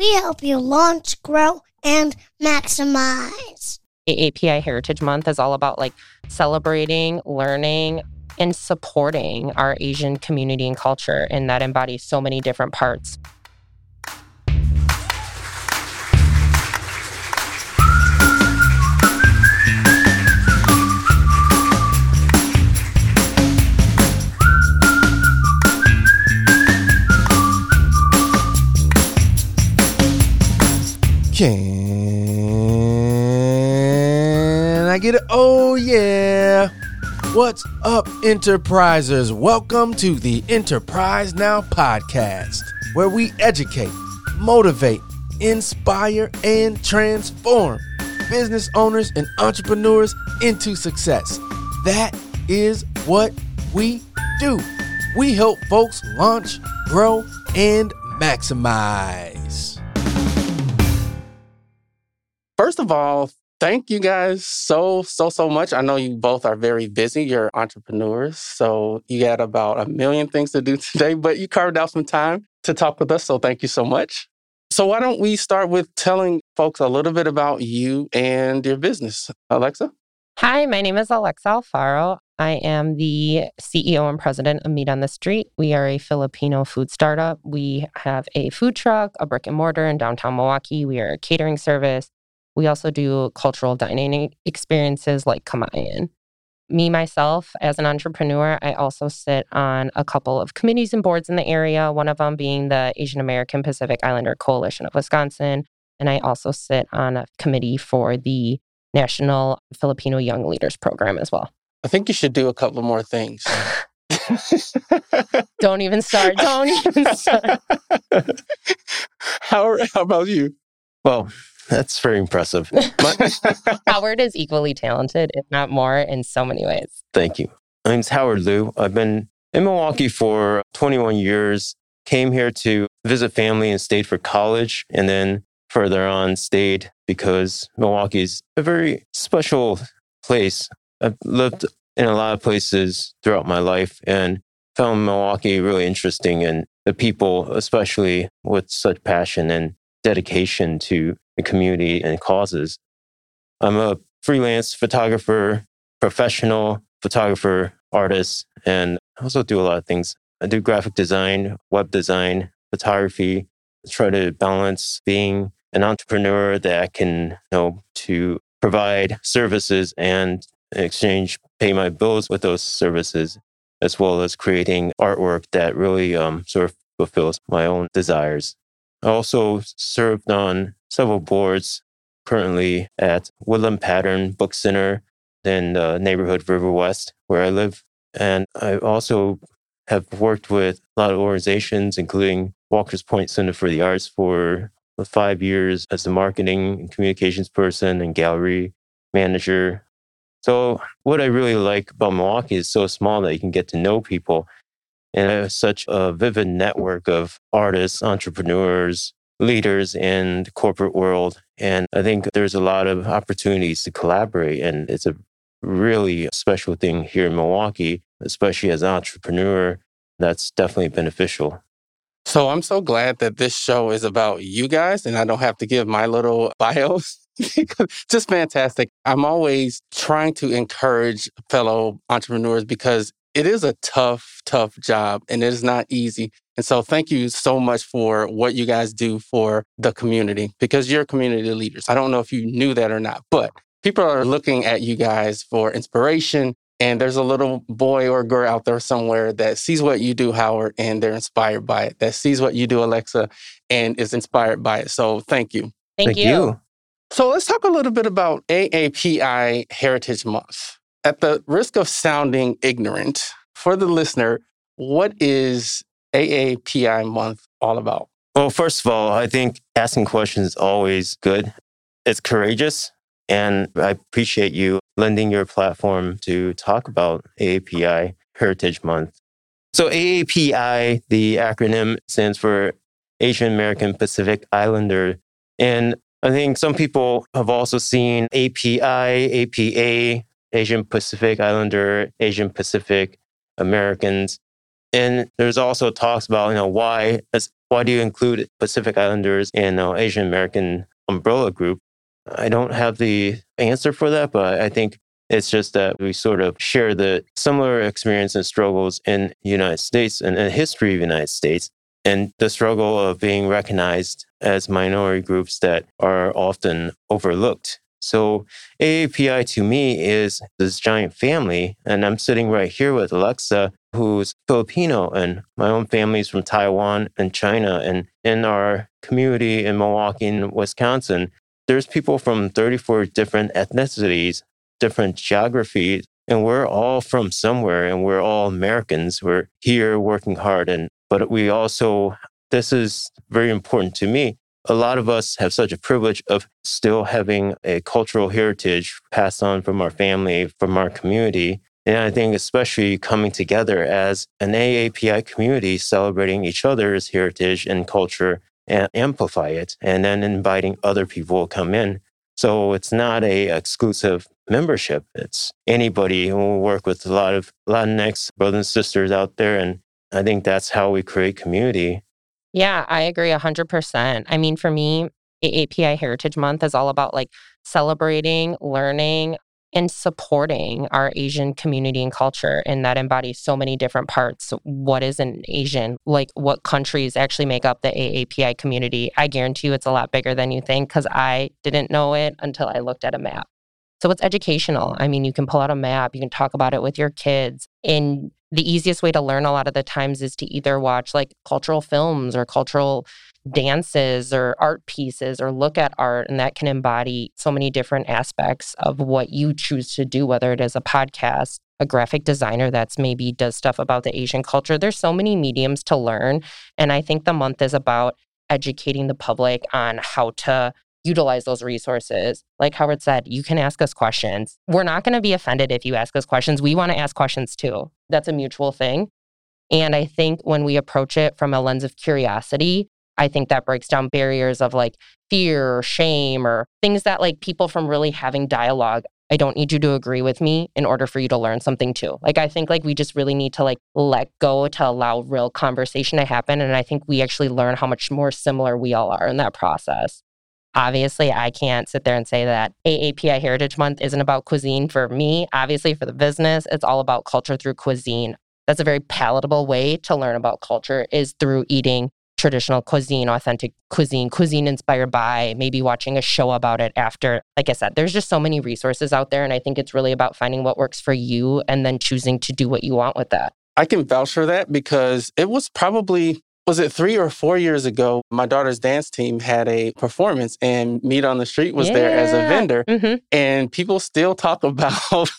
We help you launch, grow, and maximize. AAPI Heritage Month is all about like celebrating, learning, and supporting our Asian community and culture. And that embodies so many different parts. Can I get it? Oh, yeah. What's up, enterprisers? Welcome to the Enterprise Now podcast, where we educate, motivate, inspire, and transform business owners and entrepreneurs into success. That is what we do. We help folks launch, grow, and maximize. First of all, thank you guys so, so, so much. I know you both are very busy. You're entrepreneurs. So you got about a million things to do today, but you carved out some time to talk with us. So thank you so much. So why don't we start with telling folks a little bit about you and your business? Alexa? Hi, my name is Alexa Alfaro. I am the CEO and president of Meat on the Street. We are a Filipino food startup. We have a food truck, a brick and mortar in downtown Milwaukee. We are a catering service. We also do cultural dining experiences like Kamayan. Me, myself, as an entrepreneur, I also sit on a couple of committees and boards in the area, one of them being the Asian American Pacific Islander Coalition of Wisconsin. And I also sit on a committee for the National Filipino Young Leaders Program as well. I think you should do a couple more things. Don't even start. Don't even start. how, how about you? Well, that's very impressive. My, Howard is equally talented, if not more, in so many ways. thank you. My name's Howard Leu. I've been in Milwaukee for 21 years. Came here to visit family and stayed for college, and then further on stayed because Milwaukee is a very special place. I've lived in a lot of places throughout my life and found Milwaukee really interesting and the people, especially with such passion and dedication to the community and causes. I'm a freelance photographer, professional photographer, artist, and I also do a lot of things. I do graphic design, web design, photography, try to balance being an entrepreneur that can, you know, to provide services and in exchange pay my bills with those services, as well as creating artwork that really um, sort of fulfills my own desires. I also served on several boards currently at Woodland Pattern Book Center in the neighborhood River West, where I live. And I also have worked with a lot of organizations, including Walker's Point Center for the Arts for five years as the marketing and communications person and gallery manager. So what I really like about Milwaukee is so small that you can get to know people and such a vivid network of artists, entrepreneurs, leaders in the corporate world. And I think there's a lot of opportunities to collaborate. And it's a really special thing here in Milwaukee, especially as an entrepreneur. That's definitely beneficial. So I'm so glad that this show is about you guys and I don't have to give my little bios. Just fantastic. I'm always trying to encourage fellow entrepreneurs because it is a tough, tough job and it is not easy. And so thank you so much for what you guys do for the community because you're community leaders. I don't know if you knew that or not, but people are looking at you guys for inspiration. And there's a little boy or girl out there somewhere that sees what you do, Howard, and they're inspired by it, that sees what you do, Alexa, and is inspired by it. So thank you. Thank, you. So let's talk a little bit about AAPI Heritage Month. At the risk of sounding ignorant, for the listener, what is AAPI Month all about? Well, first of all, I think asking questions is always good. It's courageous. And I appreciate you lending your platform to talk about AAPI Heritage Month. So, AAPI, the acronym stands for Asian American Pacific Islander. And I think some people have also seen API, APA, Asian Pacific Islander, Asian Pacific Americans. And there's also talks about, you know, why, why do you include Pacific Islanders in uh, Asian American umbrella group? I don't have the answer for that, but I think it's just that we sort of share the similar experience and struggles in the United States and the history of the United States and the struggle of being recognized as minority groups that are often overlooked. So AAPI to me is this giant family. And I'm sitting right here with Alexa, who's Filipino, and my own family's from Taiwan and China. And in our community in Milwaukee Wisconsin, there's people from 34 different ethnicities, different geographies, and we're all from somewhere and we're all Americans. We're here working hard. And, but we also, this is very important to me. A lot of us have such a privilege of still having a cultural heritage passed on from our family, from our community. And I think especially coming together as an AAPI community, celebrating each other's heritage and culture and amplify it and then inviting other people to come in. So it's not a exclusive membership. It's anybody who will work with a lot of Latinx brothers and sisters out there. And I think that's how we create community. Yeah, I agree 100%. I mean, for me, AAPI Heritage Month is all about like celebrating, learning, and supporting our Asian community and culture. And that embodies so many different parts. What is an Asian? Like what countries actually make up the AAPI community? I guarantee you it's a lot bigger than you think because I didn't know it until I looked at a map. So it's educational. I mean, you can pull out a map, you can talk about it with your kids. And the easiest way to learn a lot of the times is to either watch like cultural films or cultural dances or art pieces or look at art and that can embody so many different aspects of what you choose to do whether it is a podcast a graphic designer that's maybe does stuff about the asian culture. There's so many mediums to learn and i think the month is about educating the public on how to utilize those resources. Like howard said you can ask us questions. We're not going to be offended if you ask us questions. We want to ask questions too that's a mutual thing and I think when we approach it from a lens of curiosity, I think that breaks down barriers of like fear or shame or things that like people from really having dialogue. I don't need you to agree with me in order for you to learn something too. Like I think like we just really need to like let go to allow real conversation to happen and I think we actually learn how much more similar we all are in that process. Obviously, I can't sit there and say that AAPI Heritage Month isn't about cuisine for me. Obviously, for the business, it's all about culture through cuisine. That's a very palatable way to learn about culture is through eating traditional cuisine, authentic cuisine, cuisine inspired by, maybe watching a show about it after. Like I said, there's just so many resources out there. And I think it's really about finding what works for you and then choosing to do what you want with that. I can vouch for that because it was probably was it three or four years ago? My daughter's dance team had a performance, and Meat on the Street was yeah. there as a vendor. Mm-hmm. And people still talk about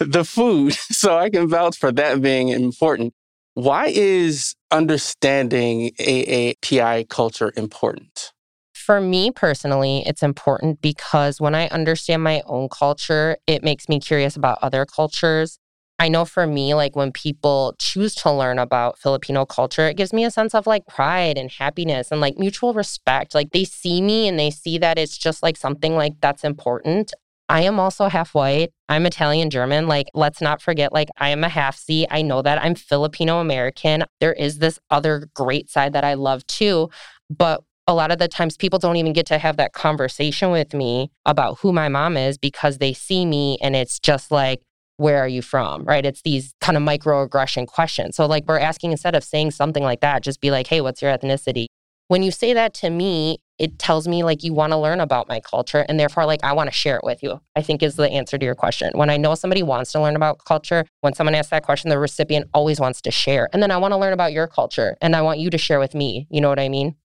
the food. So I can vouch for that being important. Why is understanding AAPI culture important? For me personally, it's important because when I understand my own culture, it makes me curious about other cultures. I know for me, like when people choose to learn about Filipino culture, it gives me a sense of like pride and happiness and like mutual respect. Like they see me and they see that it's just like something like that's important. I am also half white. I'm Italian German. Like, let's not forget, like, I am a half C. I know that I'm Filipino American. There is this other great side that I love too. But a lot of the times people don't even get to have that conversation with me about who my mom is because they see me and it's just like, where are you from? Right? It's these kind of microaggression questions. So, like, we're asking instead of saying something like that, just be like, hey, what's your ethnicity? When you say that to me, it tells me like you want to learn about my culture and therefore like I want to share it with you. I think is the answer to your question. When I know somebody wants to learn about culture, when someone asks that question, the recipient always wants to share. And then I want to learn about your culture and I want you to share with me. You know what I mean?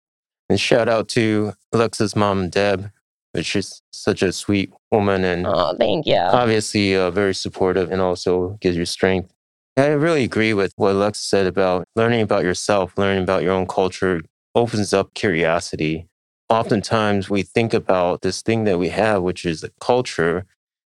And shout out to Alexa's mom, Deb, which is such a sweet woman and oh, thank you. Obviously, uh, very supportive and also gives you strength. I really agree with what Alexa said about learning about yourself, learning about your own culture, opens up curiosity. Oftentimes we think about this thing that we have, which is the culture,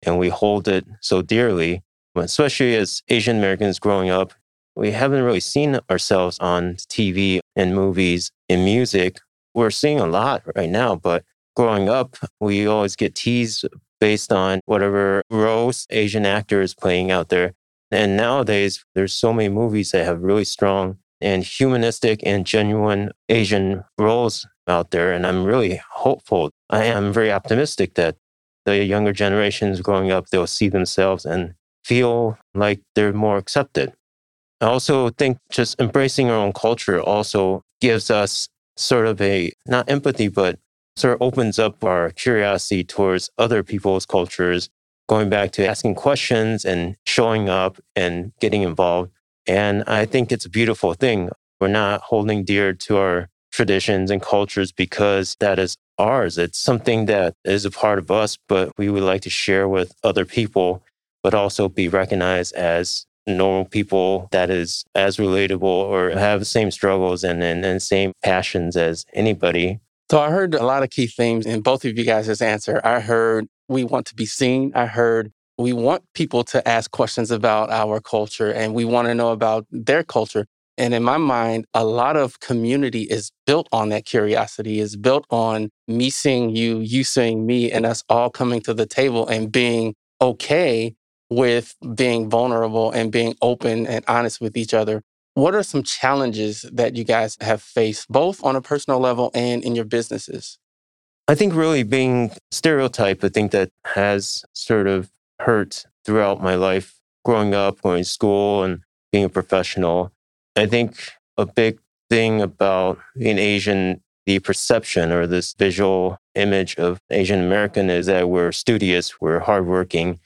and we hold it so dearly. Especially as Asian Americans growing up, we haven't really seen ourselves on TV and movies and music. We're seeing a lot right now, but growing up, we always get teased based on whatever roles Asian actor is playing out there. And nowadays, there's so many movies that have really strong and humanistic and genuine Asian roles out there. And I'm really hopeful. I am very optimistic that the younger generations growing up, they'll see themselves and feel like they're more accepted. I also think just embracing our own culture also gives us sort of a not empathy, but sort of opens up our curiosity towards other people's cultures, going back to asking questions and showing up and getting involved. And I think it's a beautiful thing. We're not holding dear to our traditions and cultures because that is ours. It's something that is a part of us, but we would like to share with other people, but also be recognized as normal people that is as relatable or have the same struggles and, and, and same passions as anybody. So I heard a lot of key themes in both of you guys' answer. I heard we want to be seen. I heard we want people to ask questions about our culture and we want to know about their culture. And in my mind, a lot of community is built on that curiosity, is built on me seeing you, you seeing me, and us all coming to the table and being okay with being vulnerable and being open and honest with each other. What are some challenges that you guys have faced, both on a personal level and in your businesses? I think really being stereotyped, I think that has sort of hurt throughout my life, growing up, going to school, and being a professional. I think a big thing about being Asian, the perception or this visual image of Asian American is that we're studious, we're hardworking,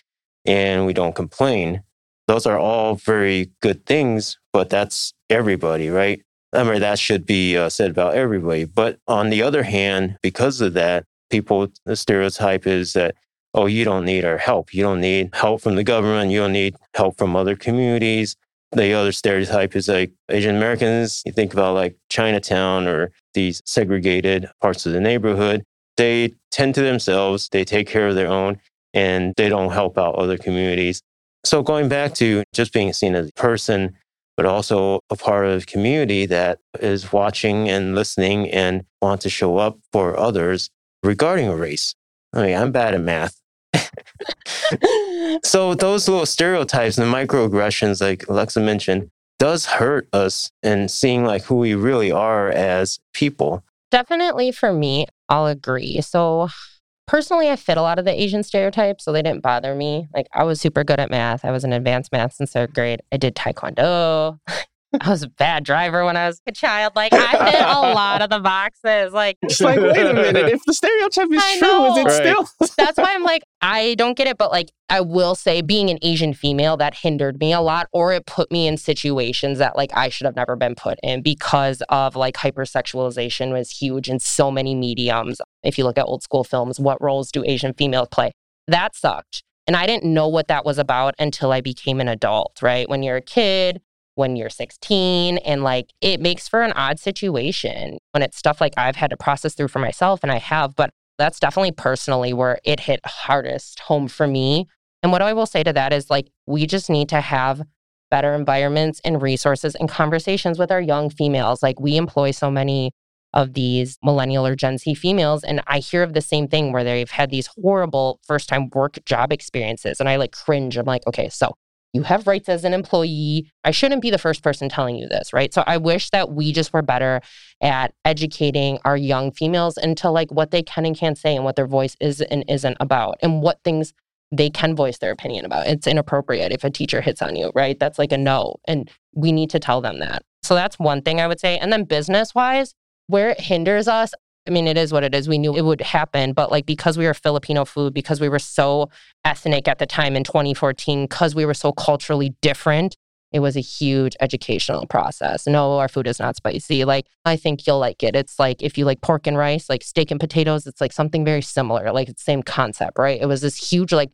and we don't complain. Those are all very good things, but that's everybody, right? I mean, that should be uh, said about everybody. But on the other hand, because of that, people, the stereotype is that, oh, you don't need our help. You don't need help from the government. You don't need help from other communities. The other stereotype is like Asian Americans, you think about like Chinatown or these segregated parts of the neighborhood. They tend to themselves, they take care of their own, and they don't help out other communities. So going back to just being seen as a person, but also a part of the community that is watching and listening and want to show up for others regarding a race. I mean, I'm bad at math. so those little stereotypes and microaggressions, like Alexa mentioned, does hurt us in seeing like who we really are as people. Definitely for me, I'll agree. So Personally, I fit a lot of the Asian stereotypes, so they didn't bother me. Like, I was super good at math. I was in advanced math since third grade. I did taekwondo. I was a bad driver when I was a child. Like I fit a lot of the boxes. Like, it's like, wait a minute. If the stereotype is I true, know. is it right. still? That's why I'm like, I don't get it. But like, I will say, being an Asian female, that hindered me a lot, or it put me in situations that like I should have never been put in because of like hypersexualization was huge in so many mediums. If you look at old school films, what roles do Asian females play? That sucked. And I didn't know what that was about until I became an adult, right? When you're a kid, when you're 16 and like it makes for an odd situation when it's stuff like I've had to process through for myself and I have but that's definitely personally where it hit hardest home for me and what I will say to that is like we just need to have better environments and resources and conversations with our young females like we employ so many of these millennial or Gen Z females. And I hear of the same thing where they've had these horrible first time work job experiences. And I like cringe. I'm like, okay, so you have rights as an employee. I shouldn't be the first person telling you this, right? So I wish that we just were better at educating our young females into like what they can and can't say and what their voice is and isn't about and what things they can voice their opinion about. It's inappropriate if a teacher hits on you, right? That's like a no. And we need to tell them that. So that's one thing I would say. And then business wise, where it hinders us, I mean, it is what it is. We knew it would happen, but like because we were Filipino food, because we were so ethnic at the time in 2014, because we were so culturally different, it was a huge educational process. No, our food is not spicy. Like, I think you'll like it. It's like if you like pork and rice, like steak and potatoes, it's like something very similar, like it's the same concept, right? It was this huge, like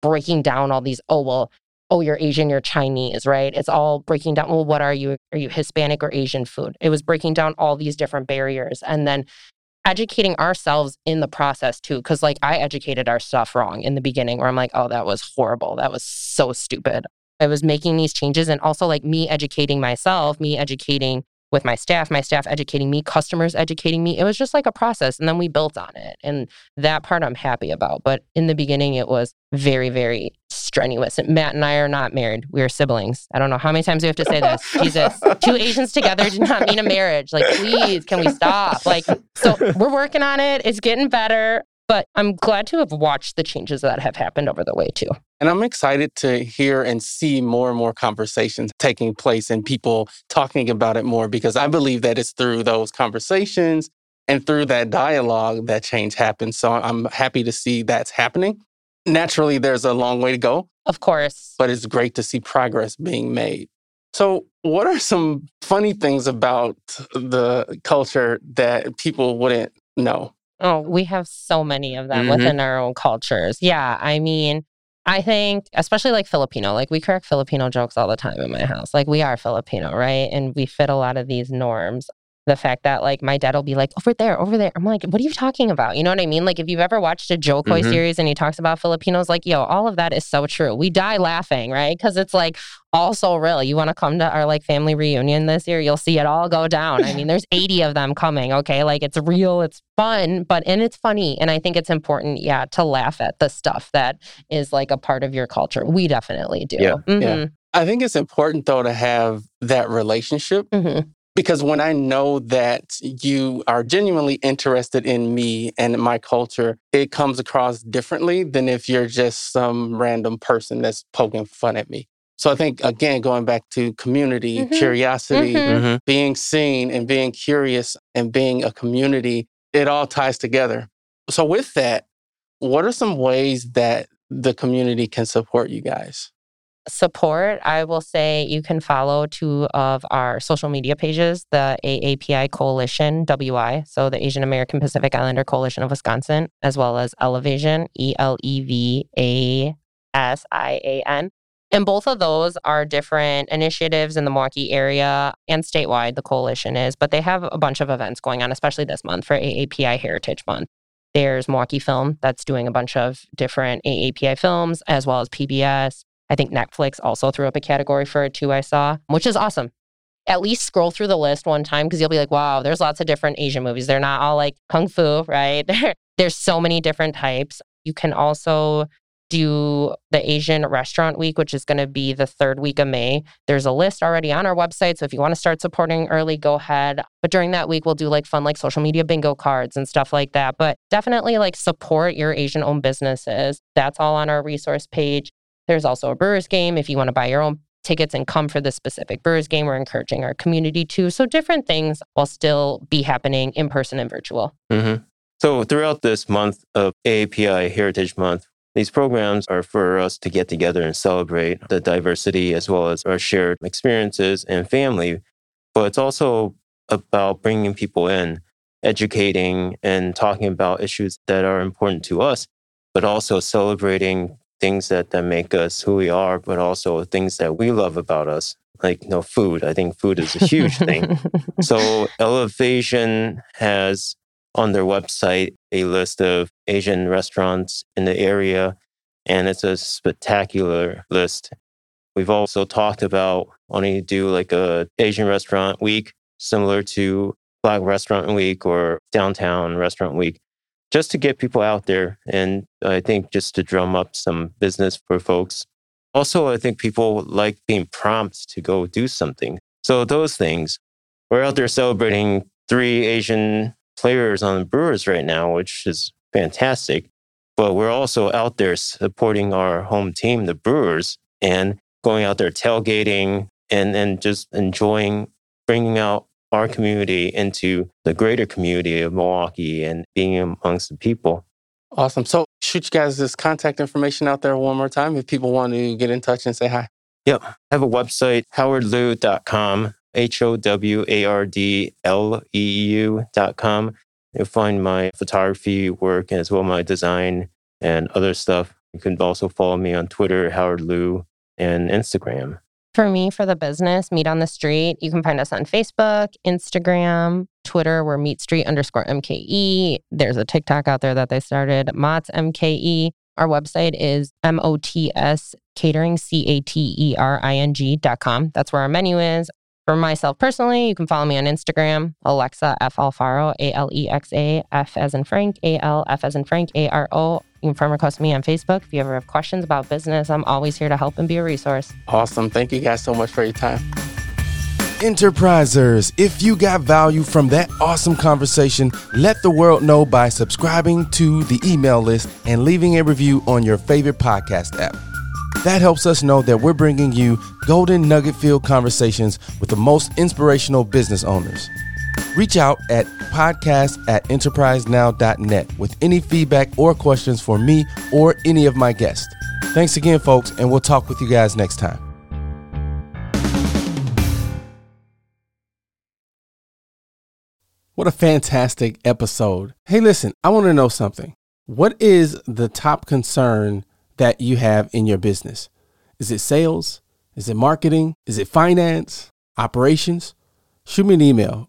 breaking down all these, oh, well, oh, you're Asian, you're Chinese, right? It's all breaking down, well, what are you? Are you Hispanic or Asian food? It was breaking down all these different barriers. And then educating ourselves in the process too. Cause like I educated our stuff wrong in the beginning where I'm like, oh, that was horrible. That was so stupid. I was making these changes and also like me educating myself, me educating with my staff, my staff educating me, customers educating me. It was just like a process. And then we built on it. And that part I'm happy about. But in the beginning, it was very, very strenuous. Matt and I are not married. We are siblings. I don't know how many times we have to say this. Jesus, two Asians together do not mean a marriage. Like, please, can we stop? Like, so we're working on it. It's getting better. But I'm glad to have watched the changes that have happened over the way too. And I'm excited to hear and see more and more conversations taking place and people talking about it more because I believe that it's through those conversations and through that dialogue that change happens. So I'm happy to see that's happening. Naturally, there's a long way to go. Of course. But it's great to see progress being made. So, what are some funny things about the culture that people wouldn't know? Oh, we have so many of them Mhm. within our own cultures. Yeah. I mean, I think, especially like Filipino, like we crack Filipino jokes all the time in my house. Like we are Filipino, right? And we fit a lot of these norms. The fact that like my dad will be like, over there, over there. I'm like, what are you talking about? You know what I mean? Like if you've ever watched a Jo Koy Mhm. series and he talks about Filipinos, like, yo, all of that is so true. We die laughing, right? Because it's like all so real. You want to come to our like family reunion this year, you'll see it all go down. I mean, there's 80 of them coming, okay? Like it's real, it's fun, but and it's funny. And I think it's important, yeah, to laugh at the stuff that is like a part of your culture. We definitely do. Yeah. Mhm, I think it's important though to have that relationship mhm. Because when I know that you are genuinely interested in me and my culture, it comes across differently than if you're just some random person that's poking fun at me. So I think, again, going back to community, Mhm. curiosity, Mhm. Mhm. being seen and being curious and being a community, it all ties together. So, with that, what are some ways that the community can support you guys? Support, I will say you can follow two of our social media pages, the AAPI Coalition, WI, so the Asian American Pacific Islander Coalition of Wisconsin, as well as ElevAsian, E L E V A S I A N. And both of those are different initiatives in the Milwaukee area and statewide, the coalition is, but they have a bunch of events going on, especially this month for AAPI Heritage Month. There's Milwaukee Film that's doing a bunch of different AAPI films, as well as PBS. I think Netflix also threw up a category for it too, I saw, which is awesome. At least scroll through the list one time because you'll be like, wow, there's lots of different Asian movies. They're not all like kung fu, right? there's so many different types. You can also do the Asian Restaurant Week, which is going to be the third week of May. There's a list already on our website. So if you want to start supporting early, go ahead. But during that week, we'll do like fun, like social media bingo cards and stuff like that. But definitely like support your Asian owned businesses. That's all on our resource page. There's also a Brewers game if you want to buy your own tickets and come for the specific Brewers game. We're encouraging our community to. So different things will still be happening in person and virtual. hmm So throughout this month of AAPI Heritage Month, these programs are for us to get together and celebrate the diversity as well as our shared experiences and family. But it's also about bringing people in, educating and talking about issues that are important to us, but also celebrating things that, that make us who we are, but also things that we love about us, like you know, food. I think food is a huge thing. So ElevAsian has on their website a list of Asian restaurants in the area, and it's a spectacular list. We've also talked about wanting to do like a Asian restaurant week, similar to Black Restaurant Week or Downtown Restaurant Week, just to get people out there, and I think just to drum up some business for folks. Also, I think people like being prompted to go do something. So those things. We're out there celebrating three Asian players on the Brewers right now, which is fantastic. But we're also out there supporting our home team, the Brewers, and going out there tailgating and, and just enjoying bringing out our community into the greater community of Milwaukee and being amongst the people. Awesome. So, shoot you guys this contact information out there one more time if people want to get in touch and say hi. Yep. I have a website, howardleu.com, H O W A R D L E U.com. You'll find my photography work as well my design and other stuff. You can also follow me on Twitter, Howard Leu. and Instagram. For me, for the business, Meat on the Street, you can find us on Facebook, Instagram, Twitter. We're Meat Street underscore MKE. There's a TikTok out there that they started, MOTS MKE. Our website is M-O-T-S catering, C-A-T-E-R-I-N-G dot com. That's where our menu is. For myself personally, you can follow me on Instagram, Alexa F Alfaro, A L E X A F as in Frank, A L F as in Frank, A R O. You can friend request me on Facebook. If you ever have questions about business, I'm always here to help and be a resource. Awesome. Thank you guys so much for your time. Enterprisers, if you got value from that awesome conversation, let the world know by subscribing to the email list and leaving a review on your favorite podcast app. That helps us know that we're bringing you golden nugget filled conversations with the most inspirational business owners. Reach out at podcast at enterprisenow.net with any feedback or questions for me or any of my guests. Thanks again, folks, and we'll talk with you guys next time. What a fantastic episode. Hey, listen, I want to know something. What is the top concern that you have in your business? Is it sales? Is it marketing? Is it finance? Operations? Shoot me an email,